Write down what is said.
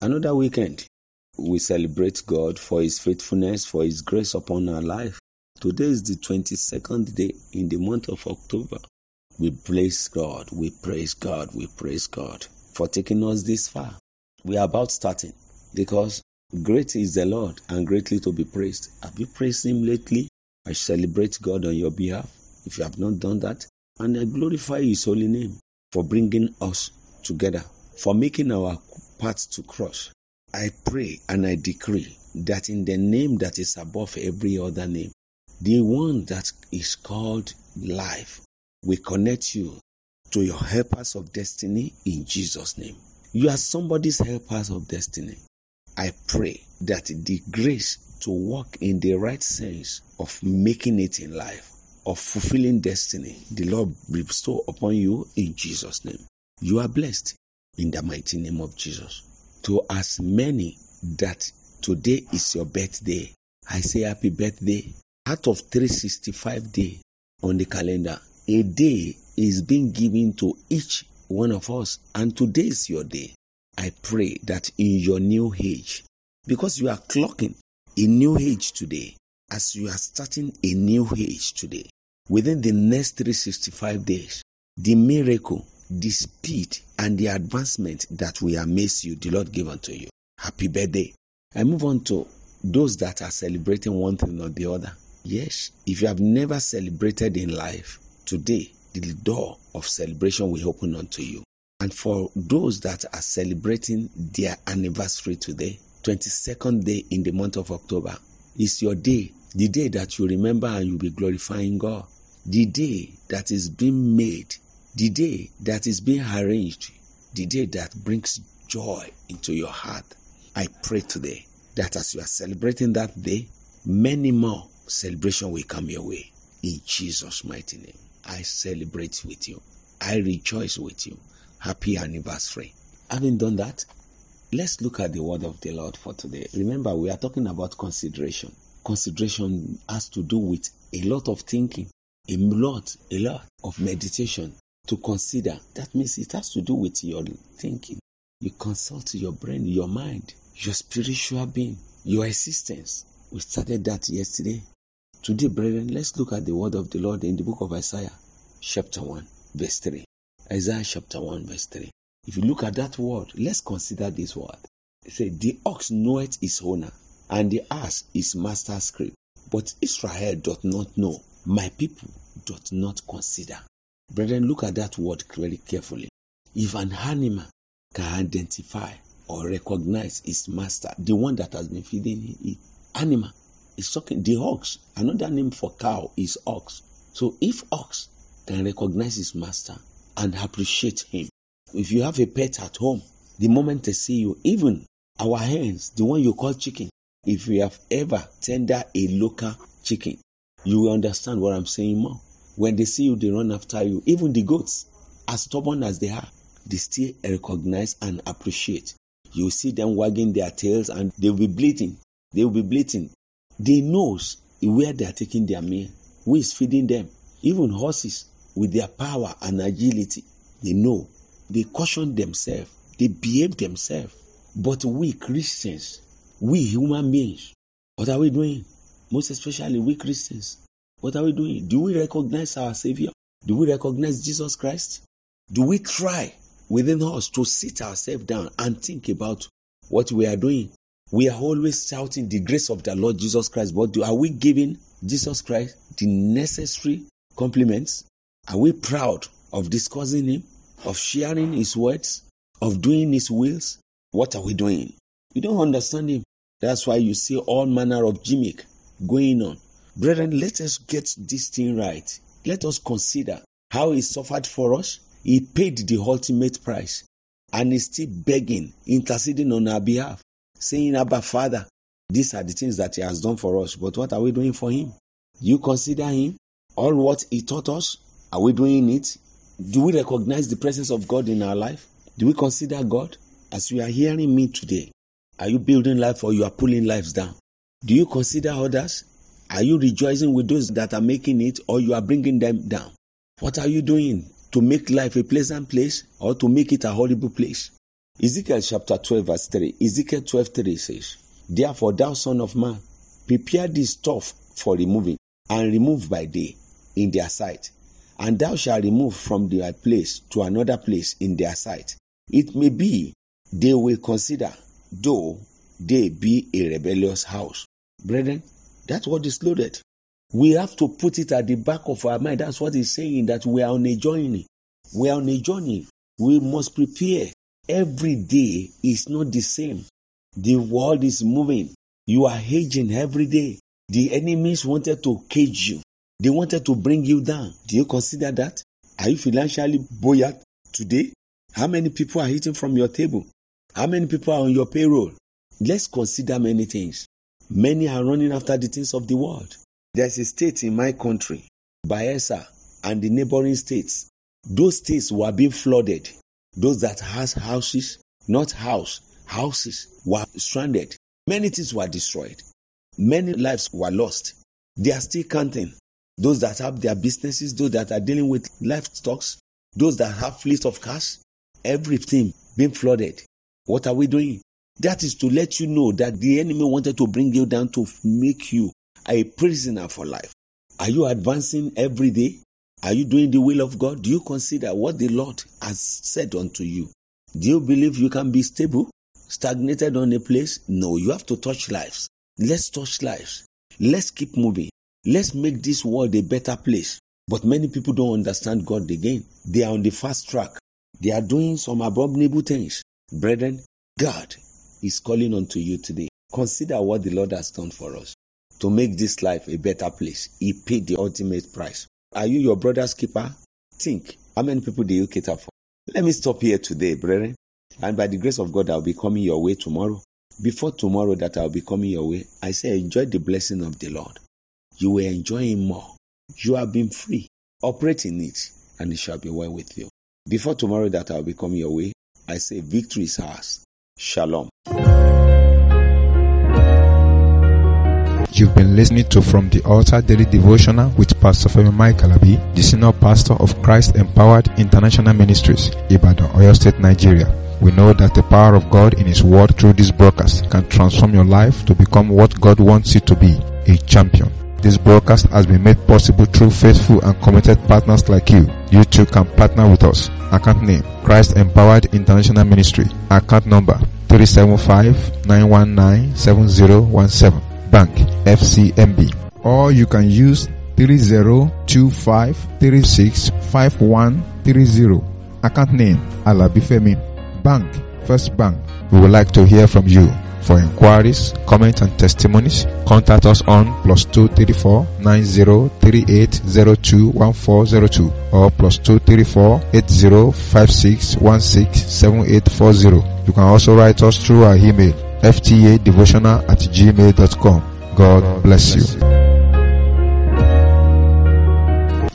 another weekend. We celebrate God for His faithfulness, for His grace upon our life. Today is the 22nd day in the month of October. We praise God, we praise God, we praise God for taking us this far. We are about starting because great is the Lord and greatly to be praised. Have you praised Him lately? I celebrate God on your behalf if you have not done that, and I glorify His holy name for bringing us together, for making our paths to cross. I pray and I decree that in the name that is above every other name, the one that is called life, we connect you to your helpers of destiny in Jesus' name. You are somebody's helpers of destiny. I pray that the grace to walk in the right sense of making it in life, of fulfilling destiny, the Lord bestow upon you in Jesus' name. You are blessed in the mighty name of Jesus. To as many that today is your birthday, I say happy birthday. Out of 365 days on the calendar, a day is being given to each one of us, and today is your day. I pray that in your new age, because you are clocking a new age today, as you are starting a new age today, within the next 365 days, the miracle, the speed, and the advancement that will amaze you, the Lord give unto you. Happy birthday. I move on to those that are celebrating one thing or the other. Yes, if you have never celebrated in life, today the door of celebration will open unto you. And for those that are celebrating their anniversary today, 22nd day in the month of October, is your day, the day that you remember and you'll be glorifying God, the day that is being made, the day that is being arranged, the day that brings joy into your heart. I pray today that as you are celebrating that day, many more celebration will come your way. In Jesus' mighty name, I celebrate with you. I rejoice with you. Happy anniversary. Having done that, let's look at the word of the Lord for today. Remember, we are talking about consideration. Consideration has to do with a lot of thinking, a lot, a lot of meditation to consider. That means it has to do with your thinking. You consult your brain, your mind, your spiritual being, your existence. We started that yesterday. Today, brethren, let's look at the word of the Lord in the book of Isaiah, chapter 1, verse 3. Isaiah chapter 1, verse 3. If you look at that word, let's consider this word. It said, The ox knoweth his owner, and the ass his master's crib. But Israel doth not know, my people doth not consider. Brethren, look at that word very carefully. If an animal can identify or recognize its master, the one that has been feeding it, animal is talking the ox. Another name for cow is ox. So if ox can recognize his master and appreciate him, if you have a pet at home, the moment they see you, even our hens, the one you call chicken, if you have ever tender a local chicken, you will understand what I'm saying more. When they see you, they run after you. Even the goats, as stubborn as they are, they still recognize and appreciate. You see them wagging their tails and they will be bleating. They will be bleating. They knows where they are taking their meal, who is feeding them. Even horses, with their power and agility, they know. They caution themselves. They behave themselves. But we Christians, we human beings, what are we doing? Most especially we Christians, what are we doing? Do we recognize our Savior? Do we recognize Jesus Christ? Do we try within us to sit ourselves down and think about what we are doing? We are always shouting the grace of the Lord Jesus Christ, but do, are we giving Jesus Christ the necessary compliments? Are we proud of discussing Him, of sharing His words, of doing His wills? What are we doing? We don't understand Him. That's why you see all manner of gimmick going on. Brethren, let us get this thing right. Let us consider how He suffered for us. He paid the ultimate price and is still begging, interceding on our behalf. saying, Abba, Father, these are the things that He has done for us, but what are we doing for Him? You consider Him? All what He taught us, are we doing it? Do we recognize the presence of God in our life? Do we consider God? As you are hearing me today, are you building life or you are pulling lives down? Do you consider others? Are you rejoicing with those that are making it or you are bringing them down? What are you doing to make life a pleasant place or to make it a horrible place? Ezekiel chapter 12 verse 3. Ezekiel 12 3 says, Therefore thou son of man, prepare this stuff for removing and remove by day in their sight. And thou shalt remove from their place to another place in their sight. It may be they will consider, though they be a rebellious house. Brethren, that's what is loaded. We have to put it at the back of our mind. That's what he's saying that we are on a journey. We are on a journey. We must prepare. Every day is not the same. The world is moving. You are aging every day. The enemies wanted to cage you. They wanted to bring you down. Do you consider that? Are you financially buoyant today? How many people are eating from your table? How many people are on your payroll? Let's consider many things. Many are running after the things of the world. There's a state in my country, Bayelsa, and the neighboring states. Those states were being flooded. Those that has houses, not house, houses were stranded. Many things were destroyed. Many lives were lost. They are still counting. Those that have their businesses, those that are dealing with livestock, those that have fleets of cars, everything being flooded. What are we doing? That is to let you know that the enemy wanted to bring you down to make you a prisoner for life. Are you advancing every day? Are you doing the will of God? Do you consider what the Lord has said unto you? Do you believe you can be stable, stagnated on a place? No, you have to touch lives. Let's touch lives. Let's keep moving. Let's make this world a better place. But many people don't understand God again. They are on the fast track. They are doing some abominable things. Brethren, God is calling unto you today. Consider what the Lord has done for us to make this life a better place. He paid the ultimate price. Are you your brother's keeper? Think. How many people do you cater for? Let me stop here today, brethren. And by the grace of God, I'll be coming your way tomorrow. Before tomorrow that I'll be coming your way, I say enjoy the blessing of the Lord. You will enjoy Him more. You have been free. Operate in it, and it shall be well with you. Before tomorrow that I'll be coming your way, I say victory is ours. Shalom. You've been listening to From the Altar Daily Devotional with Pastor Femi Mike Alabi, the Senior Pastor of Christ Empowered International Ministries, Ibadan, Oyo State, Nigeria. We know that the power of God in His Word through this broadcast can transform your life to become what God wants you to be, a champion. This broadcast has been made possible through faithful and committed partners like you. You too can partner with us. Account name Christ Empowered International Ministry. Account number 375-919-7017. Bank FCMB. Or you can use 3025365130. Account name Alabifemi. Bank First Bank. We would like to hear from you. For inquiries, comments, and testimonies, contact us on plus 234 9038021402 or plus 234 8056167840. You can also write us through our email ftadevotional at gmail.com. God bless you.